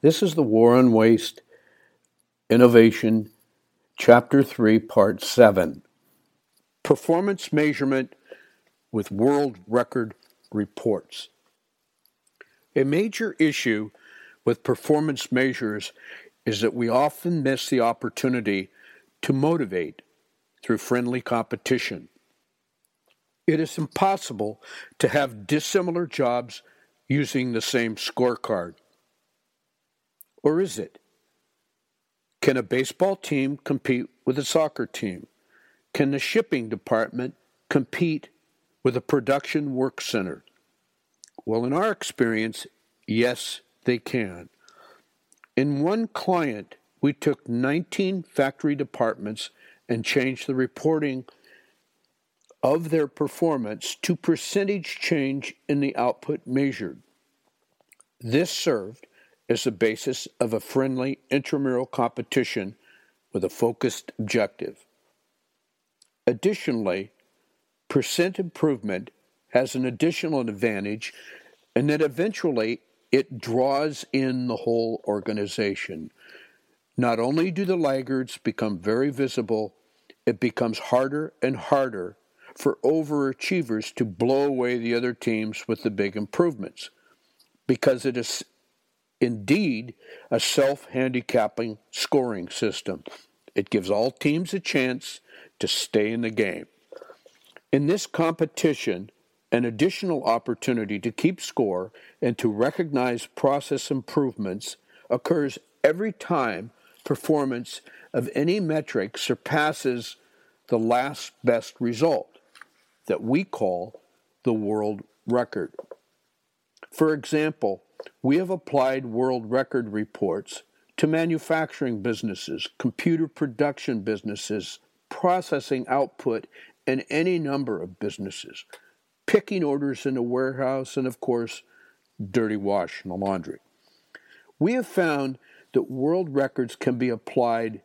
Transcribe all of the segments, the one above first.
This is the War on Waste Innovation, Chapter 3, Part 7 Performance Measurement with World Record Reports. A major issue with performance measures is that we often miss the opportunity to motivate through friendly competition. It is impossible to have dissimilar jobs using the same scorecard. Or is it? Can a baseball team compete with a soccer team? Can the shipping department compete with a production work center? Well, in our experience, yes, they can. In one client, we took 19 factory departments and changed the reporting of their performance to percentage change in the output measured. This served as the basis of a friendly intramural competition with a focused objective. Additionally, percent improvement has an additional advantage in that eventually it draws in the whole organization. Not only do the laggards become very visible, it becomes harder and harder for overachievers to blow away the other teams with the big improvements because it is indeed a self handicapping scoring system. It gives all teams a chance to stay in the game. In this competition, an additional opportunity to keep score and to recognize process improvements occurs every time performance of any metric surpasses the last best result that we call the world record. For example, we have applied world record reports to manufacturing businesses, computer production businesses, processing output, and any number of businesses, picking orders in a warehouse, and of course, dirty wash the laundry. We have found that world records can be applied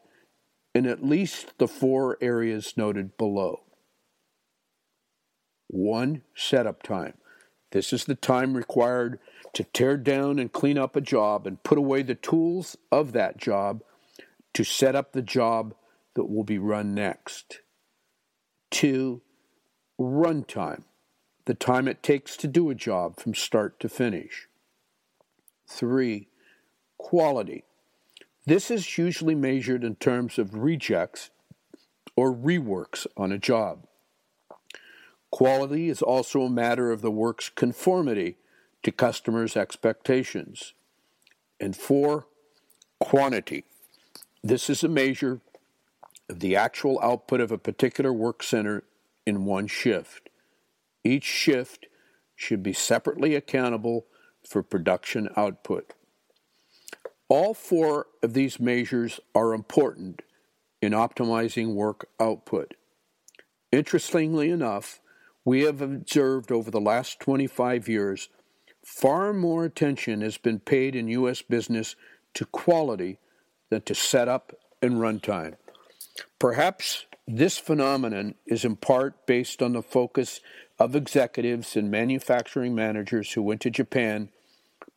in at least the four areas noted below. One, setup time. This is the time required to tear down and clean up a job and put away the tools of that job to set up the job that will be run next. Two, runtime, the time it takes to do a job from start to finish. Three, quality. This is usually measured in terms of rejects or reworks on a job. Quality is also a matter of the work's conformity to customers' expectations. And four, quantity. This is a measure of the actual output of a particular work center in one shift. Each shift should be separately accountable for production output. All four of these measures are important in optimizing work output. Interestingly enough, we have observed over the last 25 years far more attention has been paid in U.S. business to quality than to setup and runtime. Perhaps this phenomenon is in part based on the focus of executives and manufacturing managers who went to Japan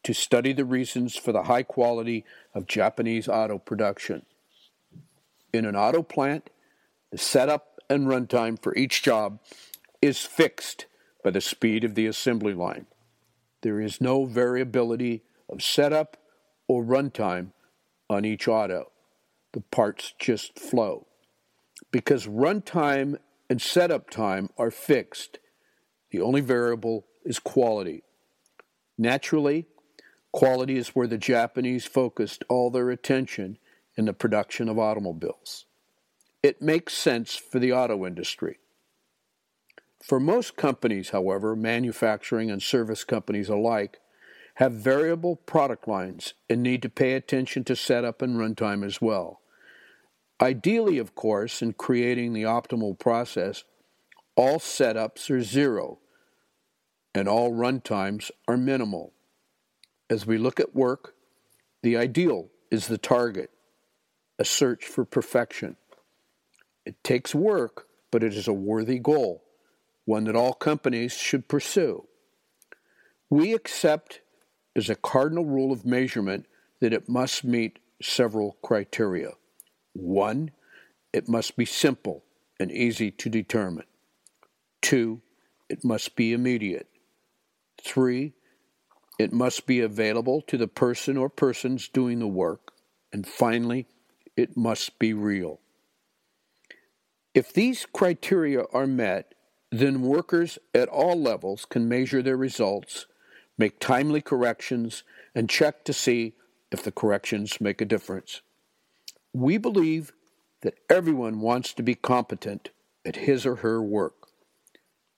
to study the reasons for the high quality of Japanese auto production. In an auto plant, the setup and runtime for each job is fixed by the speed of the assembly line. There is no variability of setup or runtime on each auto. The parts just flow. Because runtime and setup time are fixed, the only variable is quality. Naturally, quality is where the Japanese focused all their attention in the production of automobiles. It makes sense for the auto industry. For most companies, however, manufacturing and service companies alike, have variable product lines and need to pay attention to setup and runtime as well. Ideally, of course, in creating the optimal process, all setups are zero and all runtimes are minimal. As we look at work, the ideal is the target, a search for perfection. It takes work, but it is a worthy goal one that all companies should pursue. We accept as a cardinal rule of measurement that it must meet several criteria. One, it must be simple and easy to determine. Two, it must be immediate. Three, it must be available to the person or persons doing the work. And finally, it must be real. If these criteria are met, then workers at all levels can measure their results, make timely corrections, and check to see if the corrections make a difference. We believe that everyone wants to be competent at his or her work.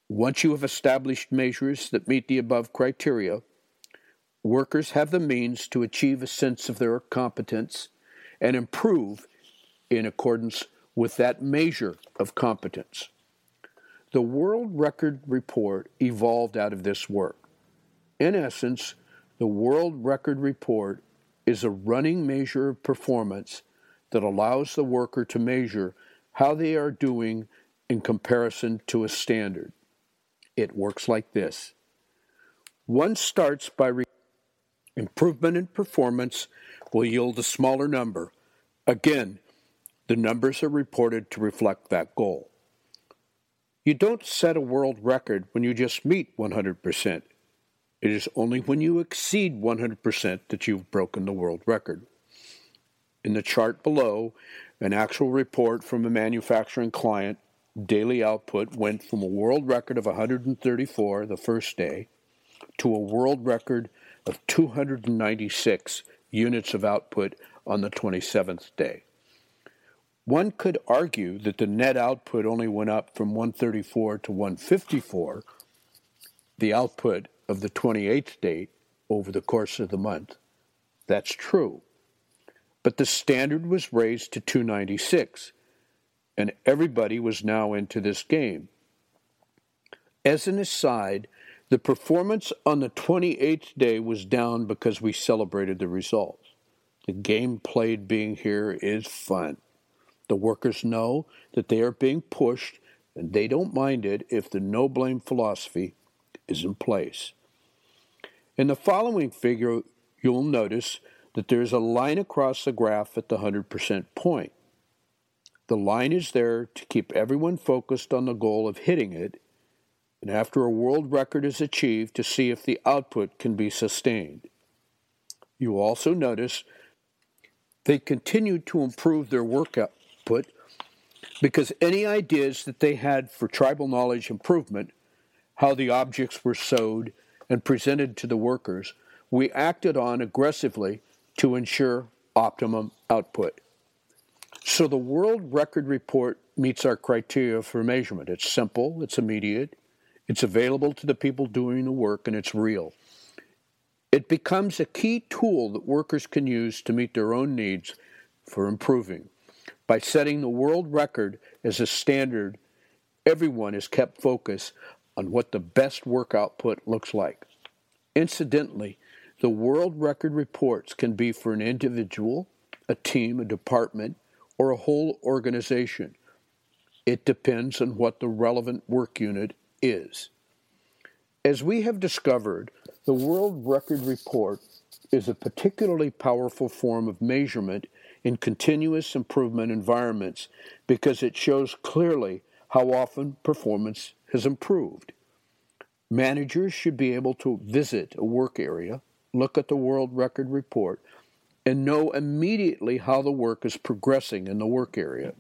Once you have established measures that meet the above criteria, workers have the means to achieve a sense of their competence and improve in accordance with that measure of competence. The World Record Report evolved out of this work. In essence, the World Record Report is a running measure of performance that allows the worker to measure how they are doing in comparison to a standard. It works like this. One starts by re- improvement in performance will yield a smaller number. Again, the numbers are reported to reflect that goal. You don't set a world record when you just meet 100%. It is only when you exceed 100% that you've broken the world record. In the chart below, an actual report from a manufacturing client daily output went from a world record of 134 the first day to a world record of 296 units of output on the 27th day. One could argue that the net output only went up from 134 to 154, the output of the 28th day over the course of the month. That's true. But the standard was raised to 296, and everybody was now into this game. As an aside, the performance on the 28th day was down because we celebrated the results. The game played being here is fun. The workers know that they are being pushed and they don't mind it if the no blame philosophy is in place. In the following figure, you'll notice that there's a line across the graph at the 100% point. The line is there to keep everyone focused on the goal of hitting it, and after a world record is achieved, to see if the output can be sustained. You also notice they continue to improve their work output because any ideas that they had for tribal knowledge improvement, how the objects were sewed and presented to the workers, we acted on aggressively to ensure optimum output. So the World Record Report meets our criteria for measurement. It's simple, it's immediate, it's available to the people doing the work, and it's real. It becomes a key tool that workers can use to meet their own needs for improving. By setting the world record as a standard, everyone is kept focused on what the best work output looks like. Incidentally, the world record reports can be for an individual, a team, a department, or a whole organization. It depends on what the relevant work unit is. As we have discovered, the World Record Report is a particularly powerful form of measurement in continuous improvement environments because it shows clearly how often performance has improved. Managers should be able to visit a work area, look at the World Record Report, and know immediately how the work is progressing in the work area.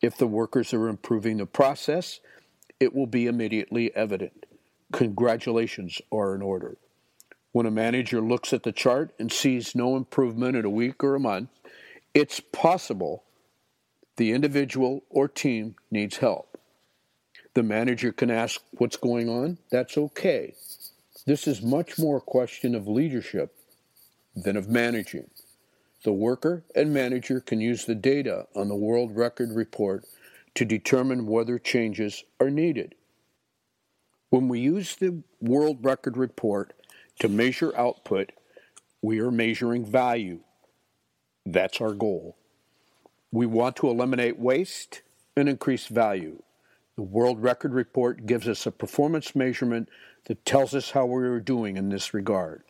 If the workers are improving the process, it will be immediately evident. Congratulations are in order. When a manager looks at the chart and sees no improvement in a week or a month, it's possible the individual or team needs help. The manager can ask what's going on. That's okay. This is much more a question of leadership than of managing. The worker and manager can use the data on the World Record Report to determine whether changes are needed. When we use the World Record Report to measure output, we are measuring value. That's our goal. We want to eliminate waste and increase value. The World Record Report gives us a performance measurement that tells us how we are doing in this regard.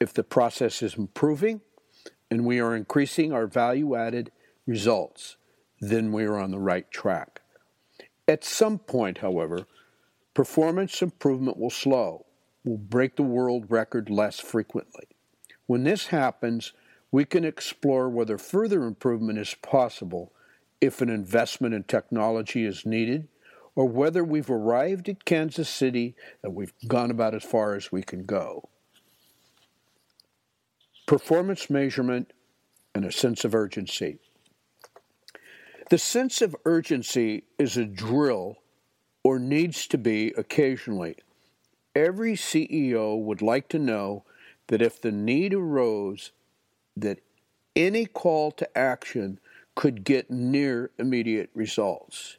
If the process is improving and we are increasing our value added results, then we are on the right track. At some point, however, performance improvement will slow, will break the world record less frequently. When this happens, we can explore whether further improvement is possible if an investment in technology is needed or whether we've arrived at Kansas City and we've gone about as far as we can go. Performance measurement and a sense of urgency. The sense of urgency is a drill or needs to be occasionally. Every CEO would like to know that if the need arose, that any call to action could get near immediate results.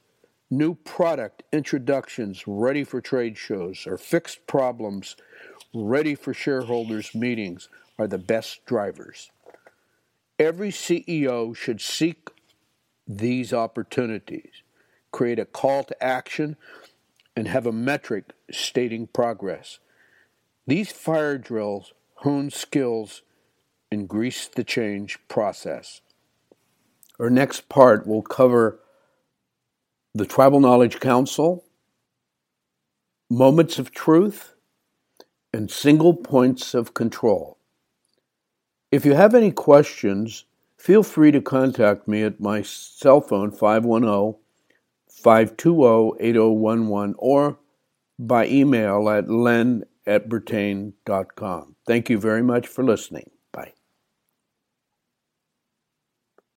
New product introductions ready for trade shows or fixed problems ready for shareholders' meetings are the best drivers. Every CEO should seek these opportunities, create a call to action, and have a metric stating progress. These fire drills hone skills and grease the change process. Our next part will cover the Tribal Knowledge Council, moments of truth, and single points of control. If you have any questions, feel free to contact me at my cell phone 510 520 8011 or by email at len at. Thank you very much for listening.